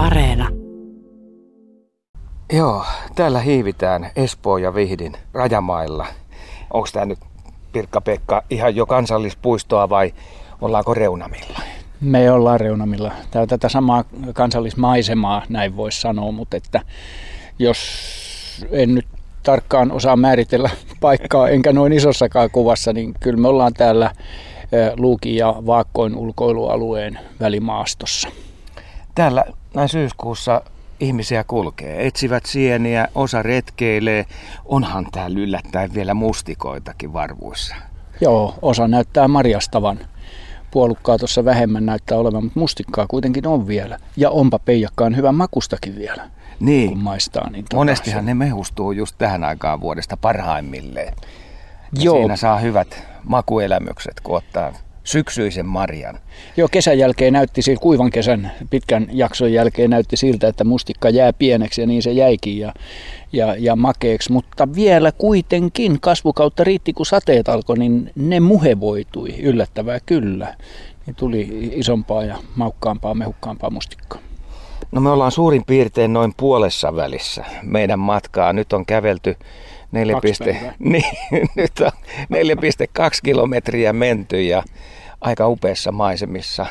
Areena. Joo, täällä hiivitään Espoo ja Vihdin rajamailla. Onko tämä nyt Pirkka-Pekka ihan jo kansallispuistoa vai ollaanko reunamilla? Me ollaan reunamilla. Tämä on tätä samaa kansallismaisemaa, näin voisi sanoa, mutta että jos en nyt tarkkaan osaa määritellä paikkaa, enkä noin isossakaan kuvassa, niin kyllä me ollaan täällä Luukin ja Vaakkoin ulkoilualueen välimaastossa. Täällä näin syyskuussa ihmisiä kulkee, etsivät sieniä, osa retkeilee. Onhan täällä yllättäen vielä mustikoitakin varvuissa. Joo, osa näyttää marjastavan. Puolukkaa tuossa vähemmän näyttää olevan, mutta mustikkaa kuitenkin on vielä. Ja onpa peijakkaan hyvän makustakin vielä. Niin. Kun maistaa, niin tota Monestihan ne mehustuu just tähän aikaan vuodesta parhaimmilleen. Ja Joo. Siinä saa hyvät makuelämykset, kun ottaa syksyisen marjan. Joo, kesän jälkeen näytti kuivan kesän pitkän jakson jälkeen näytti siltä, että mustikka jää pieneksi ja niin se jäikin ja, ja, ja makeeksi. Mutta vielä kuitenkin kasvukautta riitti, kun sateet alkoi, niin ne muhevoitui yllättävää kyllä. Niin tuli isompaa ja maukkaampaa, mehukkaampaa mustikkaa. No me ollaan suurin piirtein noin puolessa välissä meidän matkaa. Nyt on kävelty 4, Kaksi piste, niin, nyt on 4,2 kilometriä menty ja aika upeissa maisemissa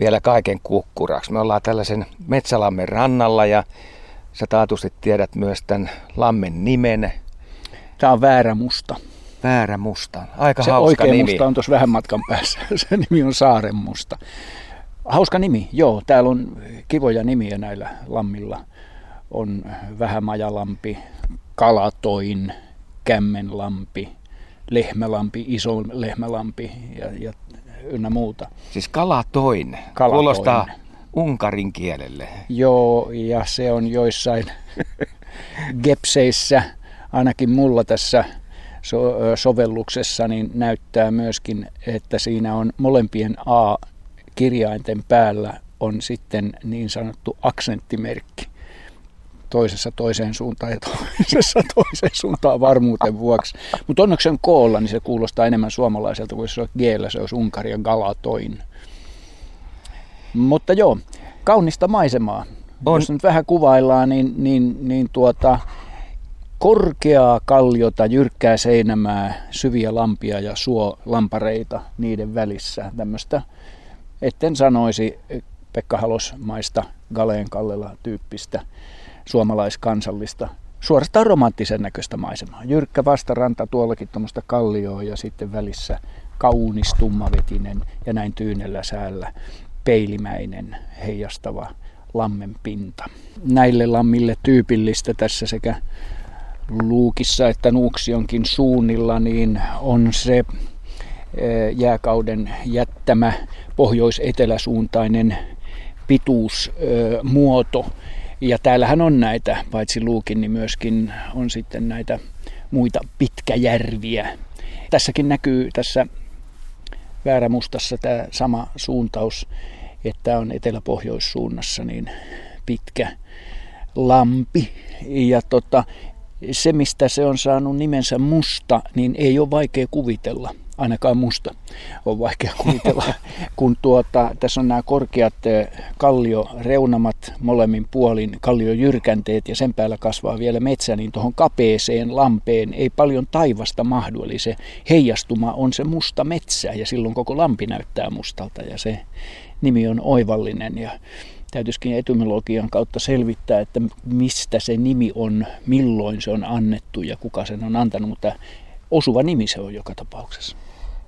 vielä kaiken kukkuraksi. Me ollaan tällaisen Metsälammen rannalla ja sä taatusti tiedät myös tämän lammen nimen. Tämä on väärä musta. Väärä musta. Aika Se hauska oikea nimi. musta on tuossa vähän matkan päässä. Se nimi on Saaren musta. Hauska nimi, joo. Täällä on kivoja nimiä näillä lammilla. On Vähämajalampi, Kalatoin, Kämmenlampi, Lehmälampi, Iso Lehmälampi ja, ja ynnä muuta. Siis kalatoin. Kalatoin. Kuulostaa unkarin kielelle. Joo, ja se on joissain gepseissä, ainakin mulla tässä so- sovelluksessa, niin näyttää myöskin, että siinä on molempien A-kirjainten päällä on sitten niin sanottu aksenttimerkki. Toisessa toiseen suuntaan ja toisessa toiseen suuntaan varmuuden vuoksi. Mutta onneksi se on koolla, niin se kuulostaa enemmän suomalaiselta kuin se on g se olisi Unkari ja Galatoin. Mutta joo, kaunista maisemaa. On. On. Jos nyt vähän kuvaillaan, niin, niin, niin tuota, korkeaa kalliota, jyrkkää seinämää, syviä lampia ja suolampareita niiden välissä. Tämmöistä, etten sanoisi Pekka Halosmaista Galeen Kallela tyyppistä suomalaiskansallista, suorastaan romanttisen näköistä maisemaa. Jyrkkä vastaranta, tuollakin tuommoista kallioa ja sitten välissä kaunis tummavetinen ja näin tyynellä säällä peilimäinen heijastava lammen pinta. Näille lammille tyypillistä tässä sekä Luukissa että Nuuksionkin suunnilla niin on se eh, jääkauden jättämä pohjois-eteläsuuntainen pituusmuoto. Ja täällähän on näitä, paitsi Luukin, niin myöskin on sitten näitä muita pitkäjärviä. Tässäkin näkyy tässä väärämustassa tämä sama suuntaus, että on etelä-pohjoissuunnassa niin pitkä lampi. Ja tota, se, mistä se on saanut nimensä musta, niin ei ole vaikea kuvitella. Ainakaan musta on vaikea kuvitella, kun tuota, tässä on nämä korkeat eh, kallioreunamat molemmin puolin, kalliojyrkänteet ja sen päällä kasvaa vielä metsä, niin tuohon kapeeseen lampeen ei paljon taivasta mahdu. Eli se heijastuma on se musta metsä ja silloin koko lampi näyttää mustalta ja se nimi on oivallinen. Ja täytyisikin etymologian kautta selvittää, että mistä se nimi on, milloin se on annettu ja kuka sen on antanut, mutta osuva nimi se on joka tapauksessa.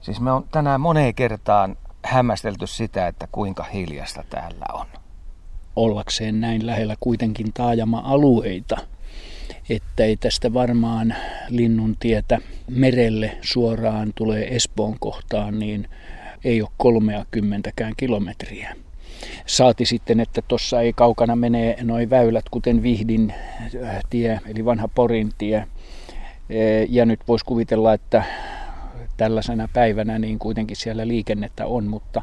Siis me on tänään moneen kertaan hämmästelty sitä, että kuinka hiljasta täällä on. Ollakseen näin lähellä kuitenkin taajama-alueita, että ei tästä varmaan linnuntietä merelle suoraan tulee Espoon kohtaan, niin ei ole 30 kilometriä. Saati sitten, että tuossa ei kaukana mene noin väylät, kuten Vihdin äh, tie, eli vanha Porin tie. Ja nyt voisi kuvitella, että tällaisena päivänä niin kuitenkin siellä liikennettä on, mutta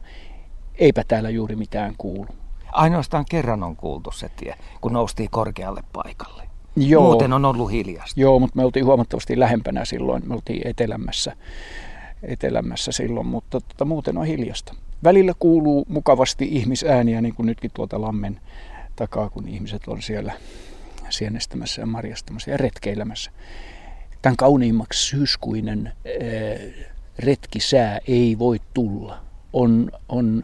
eipä täällä juuri mitään kuulu. Ainoastaan kerran on kuultu se tie, kun noustiin korkealle paikalle. Joo. Muuten on ollut hiljasta. Joo, mutta me oltiin huomattavasti lähempänä silloin. Me oltiin etelämässä, etelämässä silloin, mutta tota, muuten on hiljasta. Välillä kuuluu mukavasti ihmisääniä, niin kuin nytkin tuolta lammen takaa, kun ihmiset on siellä sienestämässä ja marjastamassa ja retkeilemässä. Tämän kauniimmaksi syyskuinen retkisää ei voi tulla. On, on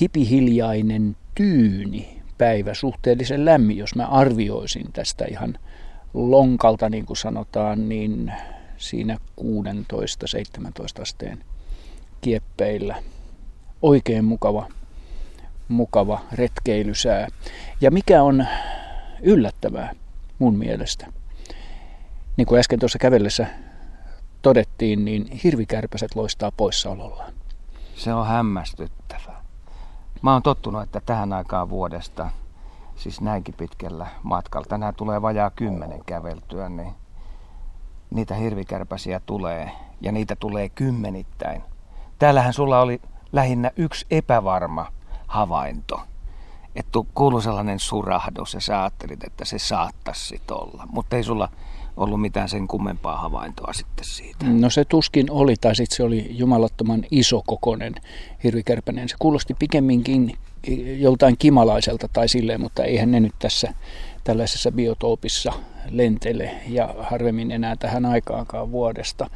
hipihiljainen tyyni päivä, suhteellisen lämmin, jos mä arvioisin tästä ihan lonkalta, niin kuin sanotaan, niin siinä 16-17 asteen kieppeillä. Oikein mukava, mukava retkeilysää. Ja mikä on yllättävää mun mielestä, niin kuin äsken tuossa kävellessä todettiin, niin hirvikärpäset loistaa poissaolollaan. Se on hämmästyttävää. Mä oon tottunut, että tähän aikaan vuodesta, siis näinkin pitkällä matkalla, tänään tulee vajaa kymmenen käveltyä, niin niitä hirvikärpäsiä tulee ja niitä tulee kymmenittäin. Täällähän sulla oli lähinnä yksi epävarma havainto. Että kuului sellainen surahdus ja sä ajattelit, että se saattaisi olla. Mutta ei sulla ollut mitään sen kummempaa havaintoa sitten siitä. No se tuskin oli, tai sitten se oli jumalattoman isokokonen hirvikärpänen. Se kuulosti pikemminkin joltain kimalaiselta tai silleen, mutta eihän ne nyt tässä tällaisessa biotoopissa lentele ja harvemmin enää tähän aikaankaan vuodesta.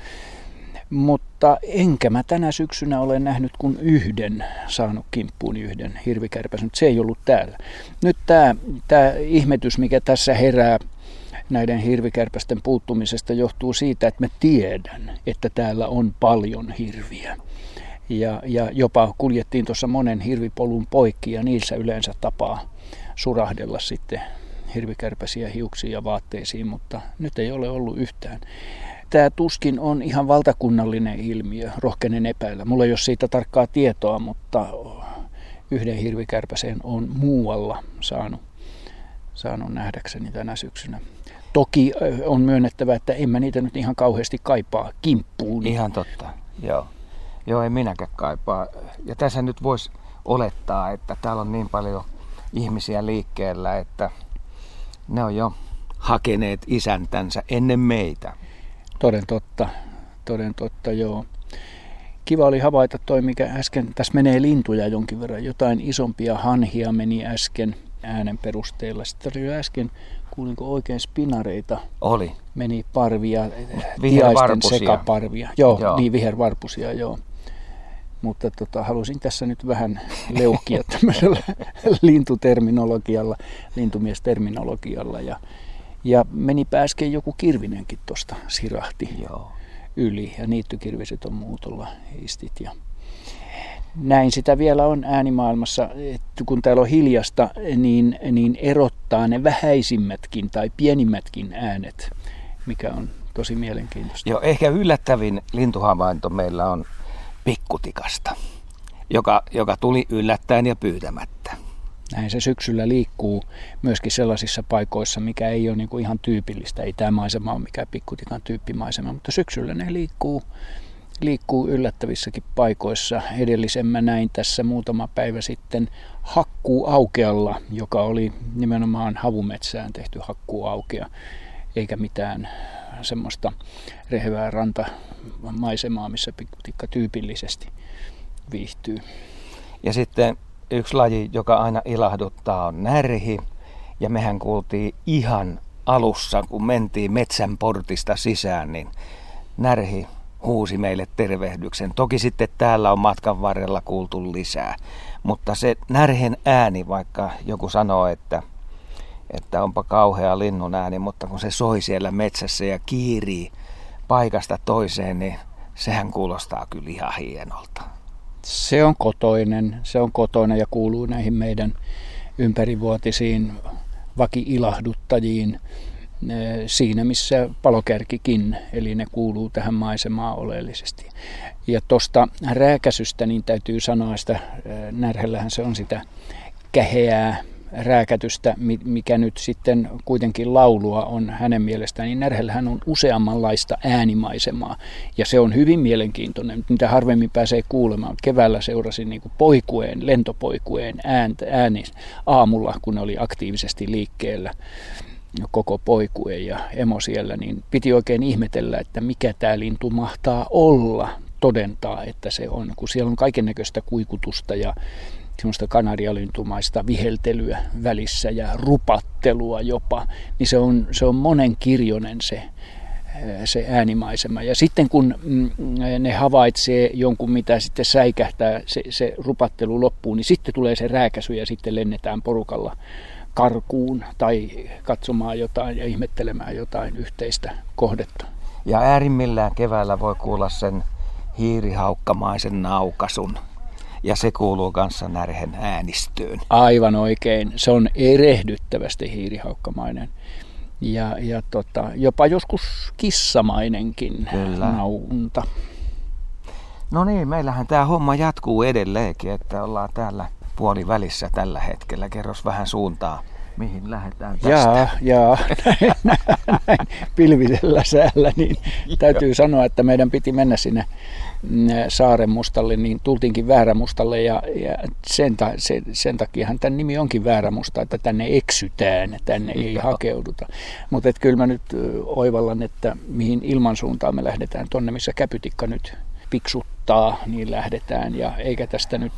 Mutta enkä mä tänä syksynä ole nähnyt kuin yhden, saanut kimppuun yhden hirvikärpäs, mutta se ei ollut täällä. Nyt tämä ihmetys, mikä tässä herää näiden hirvikärpästen puuttumisesta johtuu siitä, että mä tiedän, että täällä on paljon hirviä. Ja, ja jopa kuljettiin tuossa monen hirvipolun poikki ja niissä yleensä tapaa surahdella sitten hirvikärpäsiä hiuksiin ja vaatteisiin, mutta nyt ei ole ollut yhtään. Tämä tuskin on ihan valtakunnallinen ilmiö, rohkenen epäillä. Mulla ei ole siitä tarkkaa tietoa, mutta yhden hirvikärpäsen on muualla saanut, saanut nähdäkseni tänä syksynä. Toki on myönnettävä, että en mä niitä nyt ihan kauheasti kaipaa kimppuun. Ihan totta, joo. Joo, ei minäkään kaipaa. Ja tässä nyt voisi olettaa, että täällä on niin paljon ihmisiä liikkeellä, että ne on jo hakeneet isäntänsä ennen meitä. Toden totta, toden totta, joo. Kiva oli havaita toi, mikä äsken, tässä menee lintuja jonkin verran, jotain isompia hanhia meni äsken äänen perusteella. Sitten oli jo äsken, kuulinko oikein spinareita? Oli. Meni parvia, tiaisten sekaparvia. Joo, joo, niin vihervarpusia, joo. Mutta tota, halusin tässä nyt vähän leukia tämmöisellä lintuterminologialla, lintumiesterminologialla. Ja, ja meni äsken joku kirvinenkin tuosta sirahti Joo. yli ja niittykirviset on muutolla istit. Ja näin sitä vielä on äänimaailmassa, että kun täällä on hiljasta, niin, niin erottaa ne vähäisimmätkin tai pienimmätkin äänet, mikä on tosi mielenkiintoista. Joo, ehkä yllättävin lintuhavainto meillä on pikkutikasta, joka, joka tuli yllättäen ja pyytämättä. Näin se syksyllä liikkuu myöskin sellaisissa paikoissa, mikä ei ole niin kuin ihan tyypillistä. Ei tämä maisema ole mikään pikkutikan tyyppimaisema, mutta syksyllä ne liikkuu, liikkuu yllättävissäkin paikoissa. Edellisen mä näin tässä muutama päivä sitten hakkuu aukealla, joka oli nimenomaan havumetsään tehty hakkuu aukea, eikä mitään semmoista rehevää rantamaisemaa, missä pikkutikka tyypillisesti viihtyy. Ja sitten yksi laji, joka aina ilahduttaa, on närhi. Ja mehän kuultiin ihan alussa, kun mentiin metsän portista sisään, niin närhi huusi meille tervehdyksen. Toki sitten täällä on matkan varrella kuultu lisää. Mutta se närhen ääni, vaikka joku sanoo, että, että onpa kauhea linnun ääni, mutta kun se soi siellä metsässä ja kiirii paikasta toiseen, niin sehän kuulostaa kyllä ihan hienolta. Se on kotoinen, se on kotoinen ja kuuluu näihin meidän ympärivuotisiin vakiilahduttajiin siinä, missä palokärkikin, eli ne kuuluu tähän maisemaan oleellisesti. Ja tuosta rääkäsystä niin täytyy sanoa, että närhellähän se on sitä käheää rääkätystä, mikä nyt sitten kuitenkin laulua on hänen mielestään, niin Närhellähän on useammanlaista äänimaisemaa. Ja se on hyvin mielenkiintoinen, mitä harvemmin pääsee kuulemaan. Keväällä seurasin niin poikueen, lentopoikueen ääntä, ääni aamulla, kun ne oli aktiivisesti liikkeellä koko poikue ja emo siellä, niin piti oikein ihmetellä, että mikä tämä lintu mahtaa olla, todentaa, että se on, kun siellä on kaiken näköistä kuikutusta ja semmoista kanarialyntumaista viheltelyä välissä ja rupattelua jopa, niin se on, se on monen kirjonen se, se äänimaisema. Ja sitten kun mm, ne havaitsee jonkun, mitä sitten säikähtää, se, se rupattelu loppuu, niin sitten tulee se rääkäsy ja sitten lennetään porukalla karkuun tai katsomaan jotain ja ihmettelemään jotain yhteistä kohdetta. Ja äärimmillään keväällä voi kuulla sen hiirihaukkamaisen naukasun. Ja se kuuluu kanssa närhen äänistöön. Aivan oikein. Se on erehdyttävästi hiirihaukkamainen. Ja, ja tota, jopa joskus kissamainenkin Kyllä. naunta. No niin, meillähän tämä homma jatkuu edelleenkin, että ollaan täällä puolivälissä tällä hetkellä. Kerros vähän suuntaa, mihin lähdetään tästä. Jaa, jaa. Näin, näin, pilvisellä säällä, niin täytyy sanoa, että meidän piti mennä sinne mm, Saaren mustalle, niin tultiinkin Väärämustalle ja, ja sen, ta, sen, sen takiahan tämän nimi onkin Väärämusta, että tänne eksytään, tänne ei Joo. hakeuduta. Mutta kyllä mä nyt oivallan, että mihin ilmansuuntaan me lähdetään, tonne missä käpytikka nyt piksuttaa, niin lähdetään ja eikä tästä nyt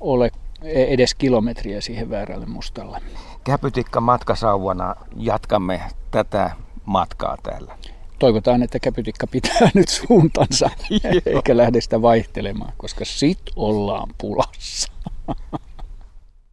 ole edes kilometriä siihen väärälle mustalle. Käpytikka matkasauvana jatkamme tätä matkaa täällä. Toivotaan, että käpytikka pitää nyt suuntansa eikä lähde sitä vaihtelemaan, koska sit ollaan pulassa.